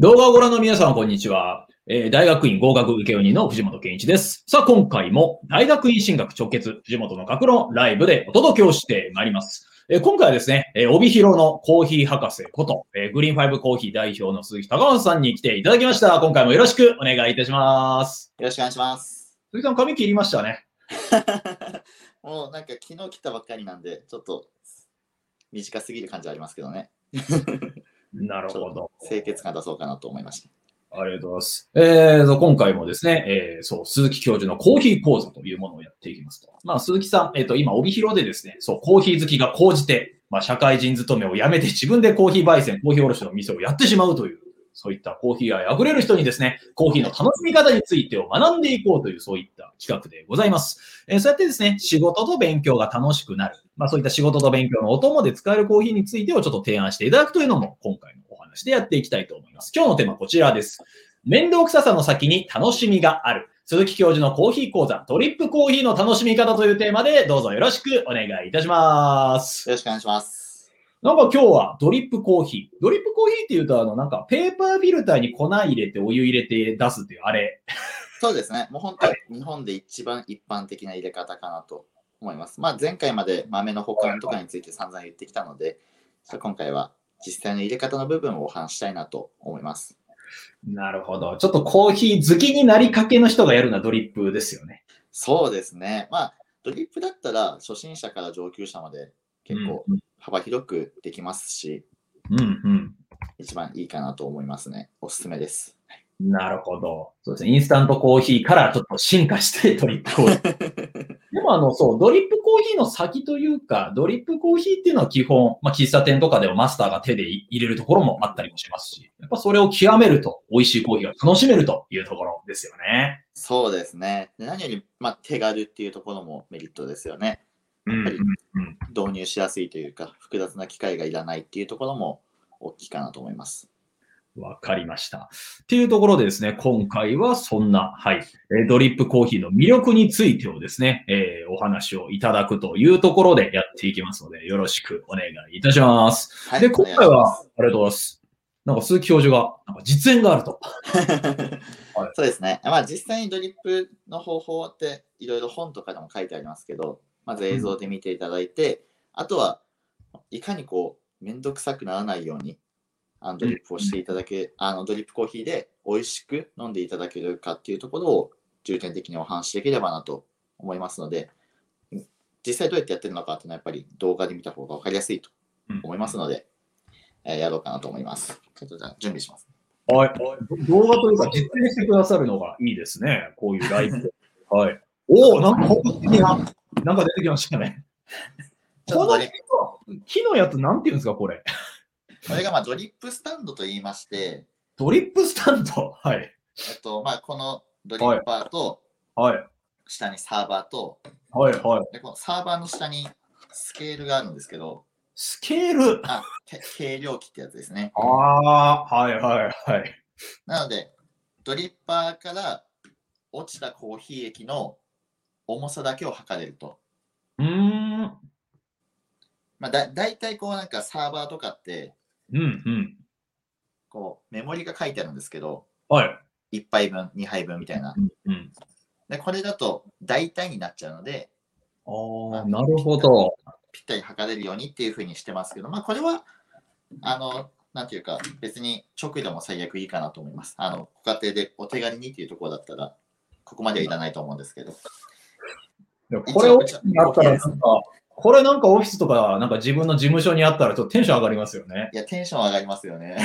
動画をご覧の皆さん、こんにちは。えー大学院合格請負人の藤本健一です。さあ、今回も大学院進学直結、藤本の学論ライブでお届けをしてまいります。えー今回はですね、えー帯広のコーヒー博士こと、えーグリーンファイブコーヒー代表の鈴木高松さんに来ていただきました。今回もよろしくお願いいたします。よろしくお願いします。鈴木さん、髪切りましたね。もうなんか昨日来たばっかりなんで、ちょっと短すぎる感じはありますけどね。なるほど。清潔感出そうかなと思いました。ありがとうございます。えーと、今回もですね、えーそう、鈴木教授のコーヒー講座というものをやっていきますと。まあ、鈴木さん、えっ、と、今、帯広でですね、そう、コーヒー好きが高じて、まあ、社会人勤めを辞めて自分でコーヒー焙煎、コーヒー卸の店をやってしまうという、そういったコーヒー愛溢れる人にですね、コーヒーの楽しみ方についてを学んでいこうという、そういった企画でございます。えーそうやってですね、仕事と勉強が楽しくなる。まあ、そういった仕事と勉強のお供で使えるコーヒーについてをちょっと提案していただくというのも、今回のお話でやっていきたいと思います。今日のテーマはこちらです。面倒くささの先に楽しみがある。鈴木教授のコーヒー講座、トリップコーヒーの楽しみ方というテーマで、どうぞよろしくお願いいたします。よろしくお願いします。なんか今日はドリップコーヒー。ドリップコーヒーって言うと、あの、なんかペーパーフィルターに粉入れてお湯入れて出すっていう、あれ。そうですね。もう本当に日本で一番一般的な入れ方かなと思います。まあ前回まで豆の保管とかについて散々言ってきたので、ちょっと今回は実際の入れ方の部分をお話ししたいなと思います。なるほど。ちょっとコーヒー好きになりかけの人がやるのはドリップですよね。そうですね。まあドリップだったら初心者から上級者まで結構うん幅広くできますし、うんうん。一番いいかなと思いますね。おすすめです。なるほど。そうですね。インスタントコーヒーからちょっと進化してドリップコーヒー。でもあの、そう、ドリップコーヒーの先というか、ドリップコーヒーっていうのは基本、まあ、喫茶店とかでもマスターが手で入れるところもあったりもしますし、やっぱそれを極めると美味しいコーヒーが楽しめるというところですよね。そうですね。で何より、まあ、手軽っていうところもメリットですよね。うんぱり導入しやすいというか、複雑な機械がいらないっていうところも大きいかなと思います。わかりました。っていうところでですね、今回はそんな、はい、えードリップコーヒーの魅力についてをですね、えーお話をいただくというところでやっていきますので、よろしくお願いいたします。はい、で、今回は、ありがとうございます。なんか鈴木教授が、なんか実演があると。はいそうですね。まあ実際にドリップの方法っていろいろ本とかでも書いてありますけど、まず映像で見ていただいて、あとはいかにこう、めんどくさくならないように、あのドリップをしていただけ、あのドリップコーヒーで美味しく飲んでいただけるかっていうところを重点的にお話しできればなと思いますので、実際どうやってやってるのかっていうのはやっぱり動画で見た方が分かりやすいと思いますので、えーやろうかなと思います。ちょっとじゃあ準備します。はい。動画というか実演してくださるのがいいですね。こういうライブで。はい。おお、なんか本当にな、なんか出てきましたね。ちょっとドリ木の木のやつなんていうんですか、これ。これがまあドリップスタンドと言いまして、ドリップスタンド？はい。えっとまあ、このドリッパーとはい。下にサーバーと、はい。はい。でこのサーバーの下にスケールがあるんですけど、スケール？あて計量器ってやつですね。ああ、はい。はい。はい。なので、ドリッパーから落ちたコーヒー液の重さだけを測れると。うーん。まあ、だ大体こうなんかサーバーとかってうん。うん。こうメモリが書いてあるんですけど、はい。1杯分、2杯分みたいな。うん。で、これだと大体になっちゃうので、ああ、なるほど。ぴったり測れるようにっていうふうにしてますけど、まあ、これは、あの、なんていうか、別に直でも最悪いいかなと思います。あの、ご家庭でお手軽にっていうところだったら、ここまではいらないと思うんですけど。これオフィスにあったらなんか、これなんかオフィスとか、なんか自分の事務所にあったらちょっとテンション上がりますよね。いや、テンション上がりますよね。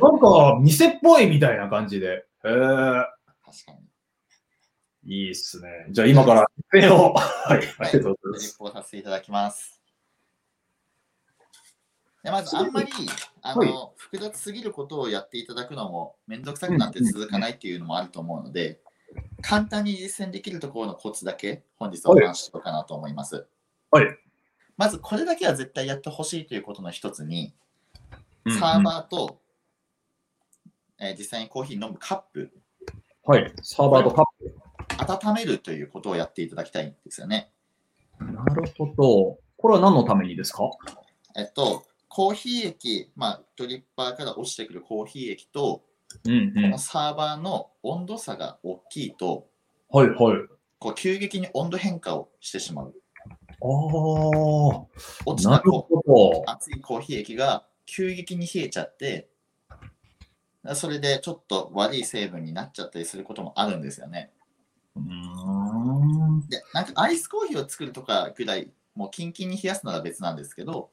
なんか店っぽいみたいな感じで。へえ、確かに。いいっすね。じゃあ今から実演を。はい、ありがとうございます。させていただきます。でまず、あんまりあの、はい複雑すぎることをやっていただくのも、めんどくさくなって続かないっていうのもあると思うので、簡単に実践できるところのコツだけ、本日お話ししようかなと思います。はいまず、これだけは絶対やってほしいということの一つに、うんうんサーバーと、えー実際にコーヒー飲むカップ、はい、サーバーとカッ温めるということをやっていただきたいんですよね。プ。なるほど。これは何のためにですか？えっと、コーヒー液、まあ、ドリッパーから落ちてくるコーヒー液と、うんうんこの。サーバーの温度差が大きいと、はいはい。こう急激に温度変化をしてしまう。落ちた。熱いコーヒー液が急激に冷えちゃって、それでちょっと悪い成分になっちゃったりすることもあるんですよね。うーん。で、なんかアイスコーヒーを作るとかぐらい、もうキンキンに冷やすなら別なんですけど、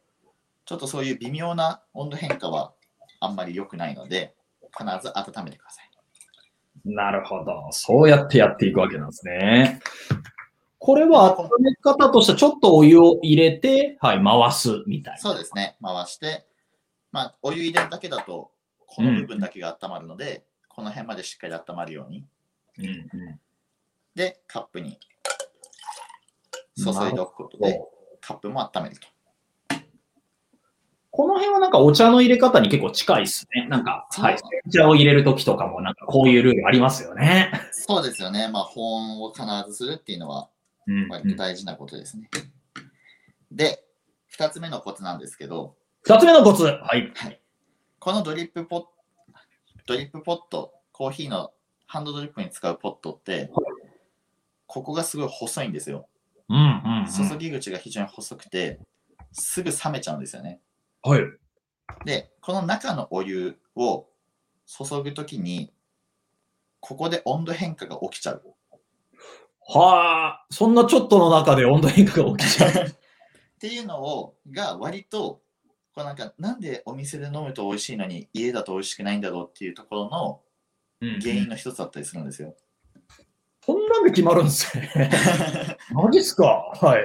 ちょっとそういう微妙な温度変化はあんまり良くないので、必ず温めてください。なるほど。そうやってやっていくわけなんですね。これは温め方としてはちょっとお湯を入れて、はい、回すみたいな。そうですね、回して、まあ、お湯入れるだけだと、この部分だけが温まるので、この辺までしっかり温まるように。うんうんで、カップに注いでおくことで、カップも温めると。この辺はなんかお茶の入れ方に結構近いですね。なんか、はい。お茶を入れるときとかもなんかこういうルールありますよね。そうですよね。まあ、保温を必ずするっていうのはうん割と大事なことですね。で、2つ目のコツなんですけど、二つ目のコツ。はい。はい、このドリップポット、ドリップポット、コーヒーのハンドドリップに使うポットって、ここがすごい細いんですよ。うんうん、うん。注ぎ口が非常に細くて、すぐ冷めちゃうんですよね。はい。で、この中のお湯を注ぐときに、ここで温度変化が起きちゃう。はあ、そんなちょっとの中で温度変化が起きちゃう。っていうのをが割とこうなんかなんでお店で飲むと美味しいのに家だと美味しくないんだろうっていうところの原因の一つだったりするんですよ。そんなんで決まるんですね。マジっすか？はい。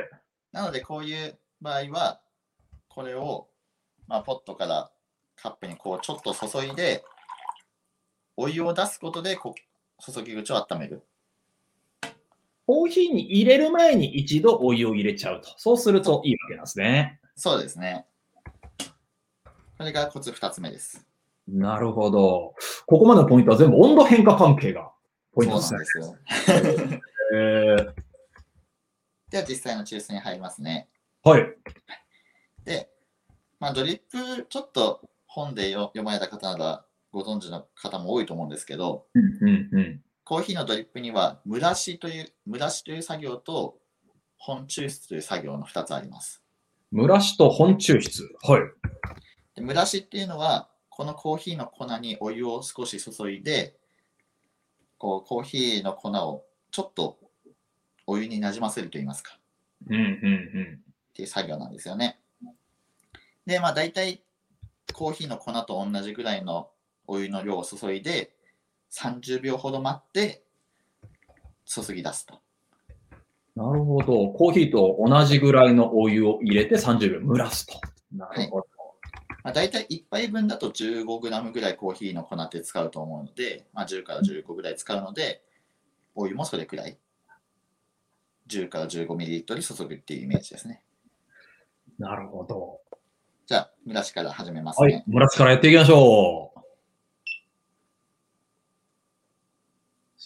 なのでこういう場合はこれを、まあ、ポットからカップにこうちょっと注いでお湯を出すことでこう注ぎ口を温める。コーヒーに入れる前に一度お湯を入れちゃうと。そうするといいわけなんですね。そうですね。これがコツ2つ目です。なるほど。ここまでのポイントは全部温度変化関係がポイントそうですなんね。ですよ。えーでは実際の抽出に入りますね。はい。で、まあ、ドリップ、ちょっと本でよ読まれた方ならご存知の方も多いと思うんですけど、うんうんうん。コーヒーのドリップには蒸らしという蒸らしという作業と本抽出という作業の2つあります。蒸らしと本抽出。はい。で蒸らしっていうのは、このコーヒーの粉にお湯を少し注いで、こうコーヒーの粉をちょっとお湯になじませるといいますか、うんうんっていう作業なんですよね。で、まあ大体コーヒーの粉と同じぐらいのお湯の量を注いで30秒ほど待って注ぎ出すと。うん。なるほど。コーヒーと同じぐらいのお湯を入れて30秒蒸らすと。なるほど。まあ、大体1杯分だと 15g ぐらいコーヒーの粉って使うと思うので、まあ、10から15ぐらい使うので、お湯もそれくらい。10から 15ml 注ぐっていうイメージですね。なるほど。じゃあ、蒸らしから始めますはいね。。蒸らしからやっていきましょう。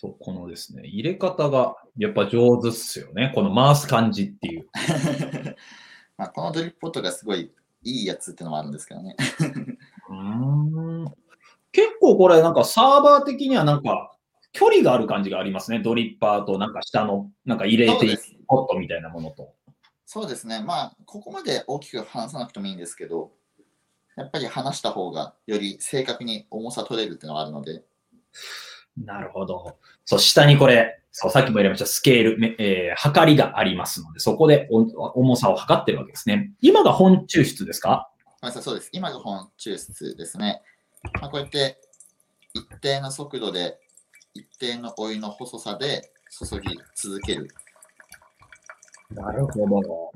そう、このですね、入れ方がやっぱ上手っすよね。この回す感じっていう。まあこのドリップポットがすごいいいやつってのもあるんですけどね。うーん結構これなんかサーバー的にはなんか距離がある感じがありますね。ドリッパーとなんか下のなんか入れていくポットみたいなものと。そうですね。まあ、ここまで大きく話さなくてもいいんですけど、やっぱり話した方がより正確に重さ取れるっていうのがあるので、なるほど。そう、下にこれ、そう、さっきも言いました、スケール、めえー測りがありますので、そこでお重さを測ってるわけですね。今が本抽出ですか？まあ、そうです。今が本抽出ですね。まあ、こうやって一定の速度で、一定のお湯の細さで注ぎ続ける。なるほど。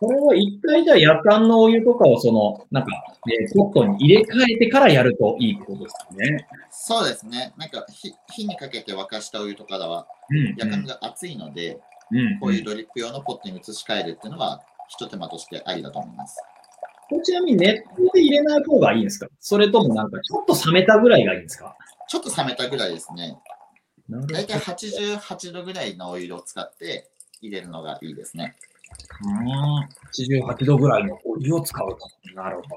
これは一回じゃあ夜間のお湯とかをその、なんか、えーポットに入れ替えてからやるといいことですね。そうですね。なんか火火にかけて沸かしたお湯とかはうん、夜間が熱いので、うん。こういうドリップ用のポットに移し替えるっていうのは、一手間としてありだと思います。ちなみに熱湯で入れない方がいいんですか？それともなんかちょっと冷めたぐらいがいいんですか？ちょっと冷めたぐらいですね。なるほどだいたい88度ぐらいのお湯を使って入れるのがいいですね。うん88度ぐらいのお湯を使うと。なるほど。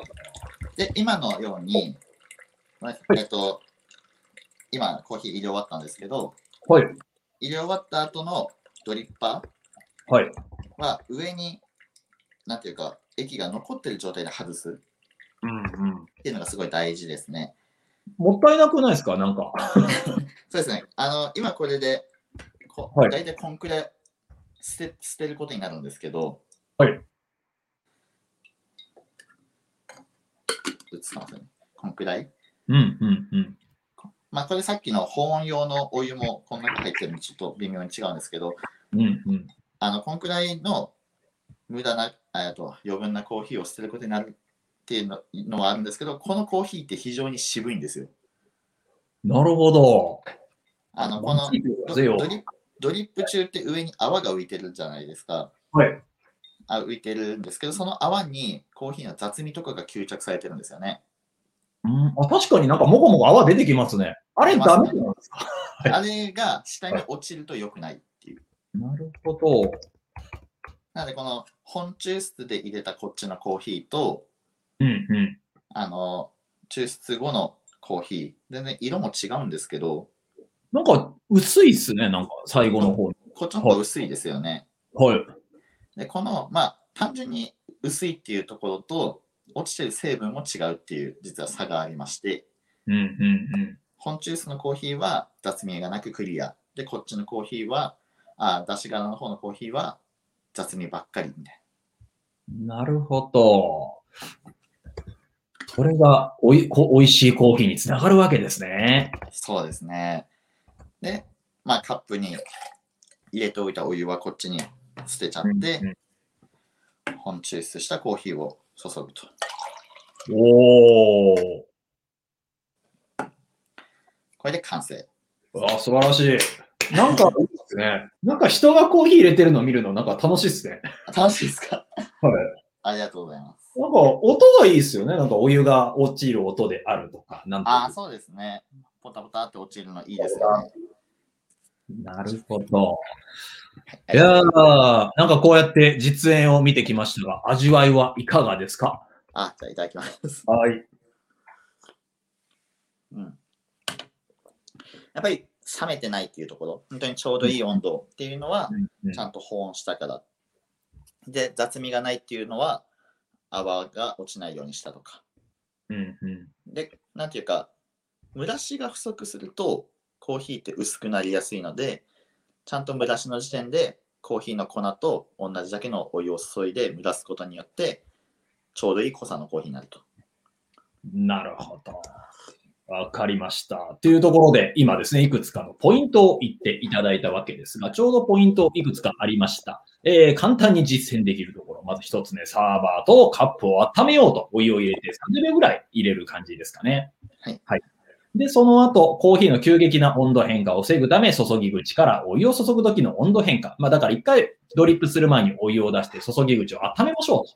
で、今のようにまあえっと、今、コーヒー入れ終わったんですけど、はい。入れ終わった後のドリッパはい。ーは上に、なんていうか、液が残ってる状態で外すうんうん。っていうのがすごい大事ですね。もったいなくないですか？なんか。そうですね。あの、今これで、こはい大体こんくらい捨て捨てることになるんですけど、はい。映ってますね。こんくらい？うんうんうん。まあ、これさっきの保温用のお湯もこんなに入ってるのでちょっと微妙に違うんですけど、うんうん。あの、こんくらいの無駄な、えっと余分なコーヒーを捨てることになるっていうののはあるんですけど、このコーヒーって非常に渋いんですよ。なるほど。あの、このドリップドリップ中って上に泡が浮いてるじゃないですか。はい。あ浮いてるんですけど、その泡にコーヒーの雑味とかが吸着されてるんですよね。うん、あ確かになんかもこもこ泡出てきますね。あれダメなんですか？はいあれが下に落ちると良くないっていう。なるほど。なので、この本抽出で入れたこっちのコーヒーと、うんうん。あの、抽出後のコーヒー、全然色も違うんですけど、なんか薄いっすね、なんか最後の方に。こっちの方が薄いですよね。はい。で、この、まあ、単純に薄いっていうところと、落ちてる成分も違うっていう、実は差がありまして、うんうんうん。本抽出のコーヒーは雑味がなくクリア。で、こっちのコーヒーは、あ、出し柄の方のコーヒーは雑味ばっかりみたいなるほど。それがおいこ美味しいコーヒーにつながるわけですね。な。そうですね。で、まあ、カップに入れておいたお湯はこっちに捨てちゃって、うん本抽出したコーヒーを注ぐと。おー。これで完成。あ素晴らしい。なんかいいですね。なんか人がコーヒー入れてるの見るのなんか楽しいですね。楽しいですか？はい。ありがとうございます。なんか音がいいですよね。なんかお湯が落ちる音であるとか。なんとああ、そうですね。ポタポタって落ちるのいいですよね。なるほど。いやー、なんかこうやって実演を見てきましたが、味わいはいかがですか？あ、じゃあいただきます。はい。うん。やっぱり冷めてないっていうところ、本当にちょうどいい温度っていうのは、ちゃんと保温したから。で、雑味がないっていうのは、泡が落ちないようにしたとか。うんうん。で、なんていうか、蒸らしが不足すると、コーヒーって薄くなりやすいので、ちゃんと蒸らしの時点で、コーヒーの粉と同じだけのお湯を注いで蒸らすことによって、ちょうどいい濃さのコーヒーになると。なるほど。わかりました。というところで、今ですね、いくつかのポイントを言っていただいたわけですが、ちょうどポイントいくつかありました。えー簡単に実践できるところ。まず一つね、サーバーとカップを温めようとお湯を入れて30秒ぐらい入れる感じですかね。はい。はい。で、その後、コーヒーの急激な温度変化を防ぐため、注ぎ口からお湯を注ぐ時の温度変化。まあ、だから一回ドリップする前にお湯を出して注ぎ口を温めましょうと。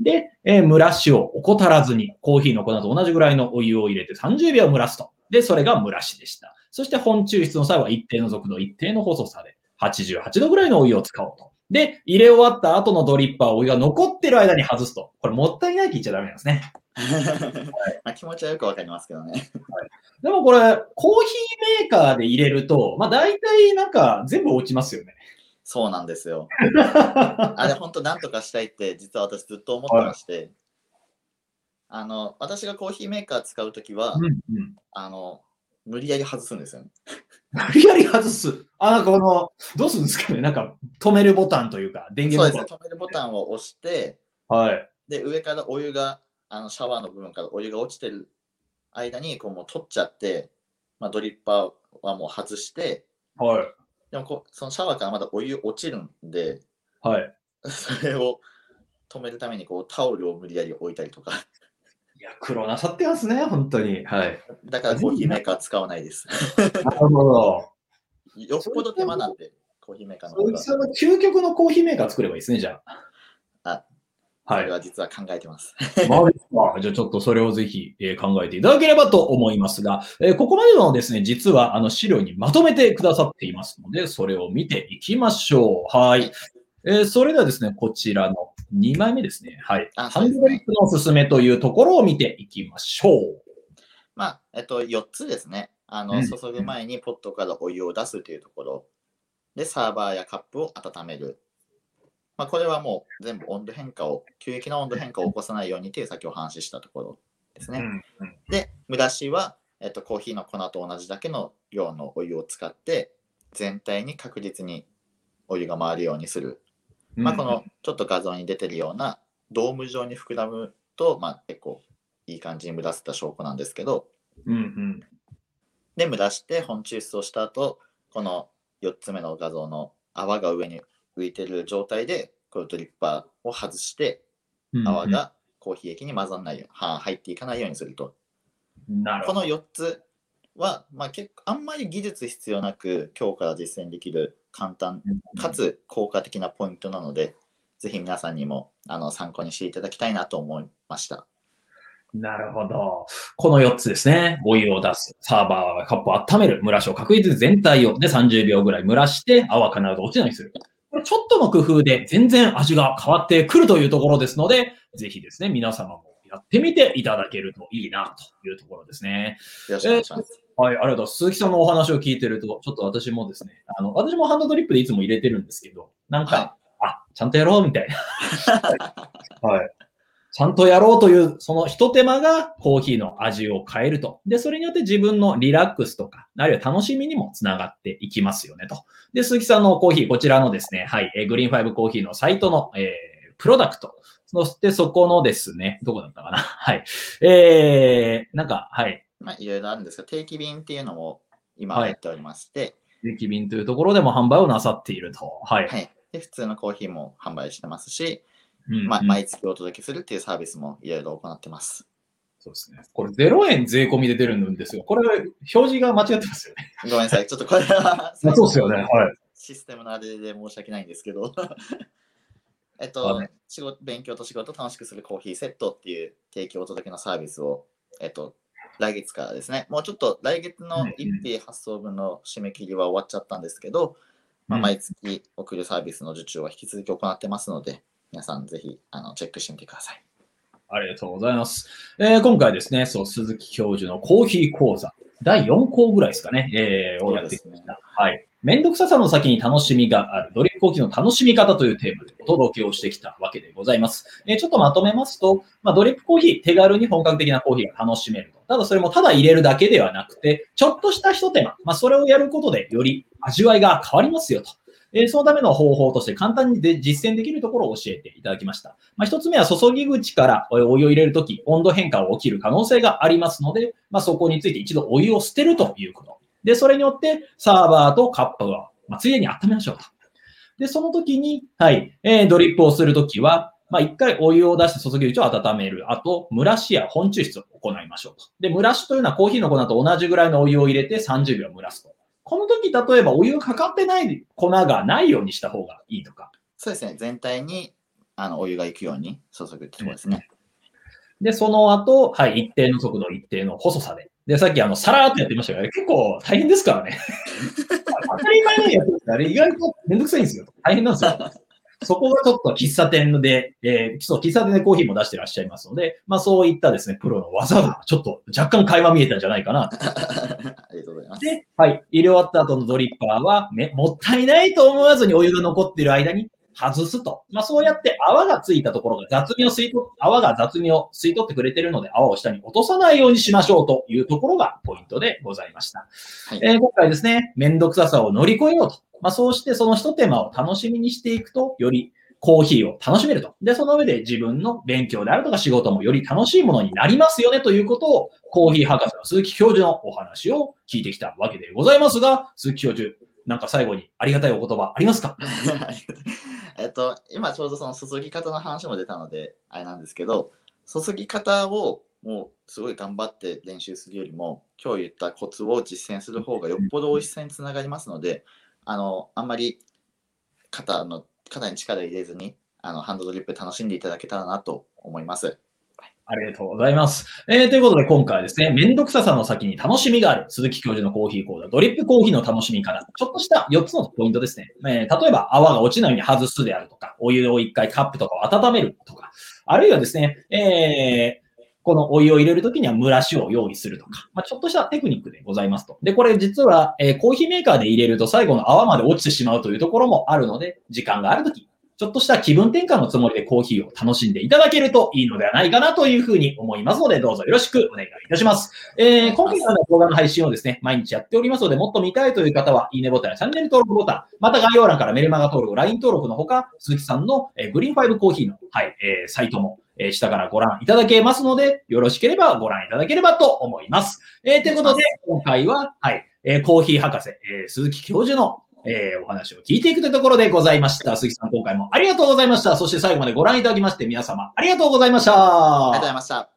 で、えー蒸らしを怠らずに、コーヒーの粉と同じぐらいのお湯を入れて30秒蒸らすと。で、それが蒸らしでした。そして本抽出の際は一定の速度、一定の細さで、88度ぐらいのお湯を使おうと。で、入れ終わった後のドリッパー、お湯が残ってる間に外すと。これもったいないって言っちゃダメなんですね。まあ気持ちはよくわかりますけどね。でもこれ、コーヒーメーカーで入れると、まあ大体なんか全部落ちますよね。そうなんですよ。あれ、本当なんとかしたいって、実は私ずっと思ってまして、あの、私がコーヒーメーカー使うときは、うんうん。あの、無理やり外すんですよね。無理やり外す？あ、なんかこの、どうするんですかね？なんか止めるボタンというか、電そうですね、源ボ止めるボタンを押して、タン。はい。で、上からお湯が、あのシャワーの部分からお湯が落ちてる間に、こうもう取っちゃって、まあ、ドリッパーはもう外して、はい。でもこうそのシャワーからまだお湯落ちるんで、はい。それを止めるためにこうタオルを無理やり置いたりとか、いや、苦労なさってますね、本当に。はい。だからコーヒーメーカー使わないです。なるほど。よっぽど手間なんで、コーヒーメーカーの。その究極のコーヒーメーカー作ればいいですね、じゃあ。あはい。は実は考えてます。マジですかじゃあちょっとそれをぜひ、えー考えていただければと思いますが、えーここまでのですね、実はあの資料にまとめてくださっていますので、それを見ていきましょう。はい。えーそれではですね、こちらの2枚目ですね。はい。あハンドドリップのおすすめというところを見ていきましょう。まあ、えっと、4つですね。あの、うん注ぐ前にポットからお湯を出すというところ。で、サーバーやカップを温める。まあ、これはもう全部温度変化を、急激な温度変化を起こさないようにという先ほど話したところですね。うんうんで、蒸らしは、えっと、コーヒーの粉と同じだけの量のお湯を使って、全体に確実にお湯が回るようにする。まあ、このちょっと画像に出てるようなドーム状に膨らむと、まあ、結構いい感じに蒸らせた証拠なんですけど、うんうんで、蒸らして本抽出をした後、この4つ目の画像の泡が上に浮いてる状態で、このドリッパーを外して、うん泡がコーヒー液に混ざらないよう、は入っていかないようにすると。なるほど。この4つは、まあ、結構あんまり技術必要なく今日から実践できる簡単かつ効果的なポイントなので、ぜひ皆さんにもあの参考にしていただきたいなと思いました。なるほど。この4つですね。お湯を出す。サーバー、カップを温める。蒸らしを確実に全体を。で、30秒ぐらい蒸らして、泡が必ず落ちないようにする。ちょっとの工夫で全然味が変わってくるというところですので、ぜひですね、皆様もやってみていただけるといいなというところですね。よろしくお願いします。はい、ありがとうございます。鈴木さんのお話を聞いてると、ちょっと私もですね、あの、私もハンドドリップでいつも入れてるんですけど、なんか、あ、ちゃんとやろうみたいな。はい。ちゃんとやろうという、その一手間がコーヒーの味を変えると。で、それによって自分のリラックスとか、あるいは楽しみにもつながっていきますよねと。で、鈴木さんのコーヒー、こちらのですね、はい、えーグリーンファイブコーヒーのサイトの、えープロダクト。そしてそこのですね、どこだったかな？はい。えー、なんか、はい。まあ、いろいろあるんですが、定期便っていうのも今はいやっておりまして、定期便というところでも販売をなさっていると。はい。はい。で、普通のコーヒーも販売してますし、うんまあ、うん毎月お届けするっていうサービスもいろいろ行ってます。そうですね。これ0円税込みで出るんですよ。これ、表示が間違ってますよね。ごめんなさい。ちょっとこれは そうですよね。はい。システムのあれで申し訳ないんですけど。えっあとね、仕事、勉強と仕事を楽しくするコーヒーセットっていう提供お届けのサービスを、えっと、来月からですね、もうちょっと来月の一批発送分の締め切りは終わっちゃったんですけど、まあ、うん毎月送るサービスの受注は引き続き行ってますので、皆さんぜひあのチェックしてみてください。ありがとうございます。えー今回ですね、そう、鈴木教授のコーヒー講座、第4項ぐらいですかね、えーをやってきました。はい。めんどくささの先に楽しみがある、ドリップコーヒーの楽しみ方というテーマでお届けをしてきたわけでございます。えーちょっとまとめますと、まあ、ドリップコーヒー、手軽に本格的なコーヒーが楽しめると。ただそれもただ入れるだけではなくて、ちょっとした一手間、まあ、それをやることでより味わいが変わりますよと。えーそのための方法として簡単にで実践できるところを教えていただきました。まあ、一つ目は注ぎ口からお湯を入れるとき、温度変化が起きる可能性がありますので、まあ、そこについて一度お湯を捨てるということ。で、それによってサーバーとカップを、まあ、ついでに温めましょうと。で、その時に、はい、えードリップをするときは、まあ、一回お湯を出して注ぎ口を温める。あと、蒸らしや本抽出を行いましょうと。で、蒸らしというのはコーヒーの粉と同じぐらいのお湯を入れて30秒蒸らすと。この時、例えばお湯がかかってない粉がないようにした方がいいとか。そうですね、全体にあのお湯が行くように注ぐってところですね。で、その後、はい、一定の速度、一定の細さで。で、さっきあの、さらーっとやってましたけど、結構大変ですからね。当たり前のやつですあれ意外とめんどくさいんですよ。大変なんですよ。そこがちょっと喫茶店で、えー、そう、喫茶店でコーヒーも出してらっしゃいますので、まあそういったですね、プロの技がちょっと若干垣間見えたんじゃないかなと。ありがとうございます。で、はい、入れ終わった後のドリッパーは、ね、もったいないと思わずにお湯が残っている間に外すと。まあそうやって泡がついたところが雑味を吸い取っ、泡が雑味を吸い取ってくれているので泡を下に落とさないようにしましょうというところがポイントでございました。はいえー今回ですね、めんどくささを乗り越えようと。まあそうしてその一手間を楽しみにしていくと、よりコーヒーを楽しめると。で、その上で自分の勉強であるとか仕事もより楽しいものになりますよねということを、コーヒー博士の鈴木教授のお話を聞いてきたわけでございますが、鈴木教授、なんか最後にありがたいお言葉ありますか？えっと、今ちょうどその注ぎ方の話も出たので、あれなんですけど、注ぎ方をもうすごい頑張って練習するよりも、今日言ったコツを実践する方がよっぽど美味しさにつながりますので、あの、あんまり肩の、肩に力入れずに、あの、ハンドドリップ楽しんでいただけたらなと思います。ありがとうございます。えー、ということで今回はですね、めんどくささの先に楽しみがある鈴木教授のコーヒー講座、ドリップコーヒーの楽しみ方。ちょっとした4つのポイントですね。えー例えば泡が落ちないように外すであるとか、お湯を1回カップとかを温めるとか、あるいはですね、えーこのお湯を入れるときには蒸らしを用意するとか、まあ、ちょっとしたテクニックでございますと。で、これ実は、えーコーヒーメーカーで入れると最後の泡まで落ちてしまうというところもあるので、時間があるとき、ちょっとした気分転換のつもりでコーヒーを楽しんでいただけるといいのではないかなというふうに思いますので、どうぞよろしくお願いいたします。えー、今回の動画の配信をですね、毎日やっておりますので、もっと見たいという方は、いいねボタンやチャンネル登録ボタン、また概要欄からメルマガ登録、LINE 登録のほか、鈴木さんの、えーグリーンファイブコーヒーの、はい、えーサイトも、え下からご覧いただけますので、よろしければご覧いただければと思います。えーということで、今回は、はい、えコーヒー博士、え鈴木教授の、えーお話を聞いていくというところでございました。鈴木さん、今回もありがとうございました。そして最後までご覧いただきまして、皆様ありがとうございました。ありがとうございました。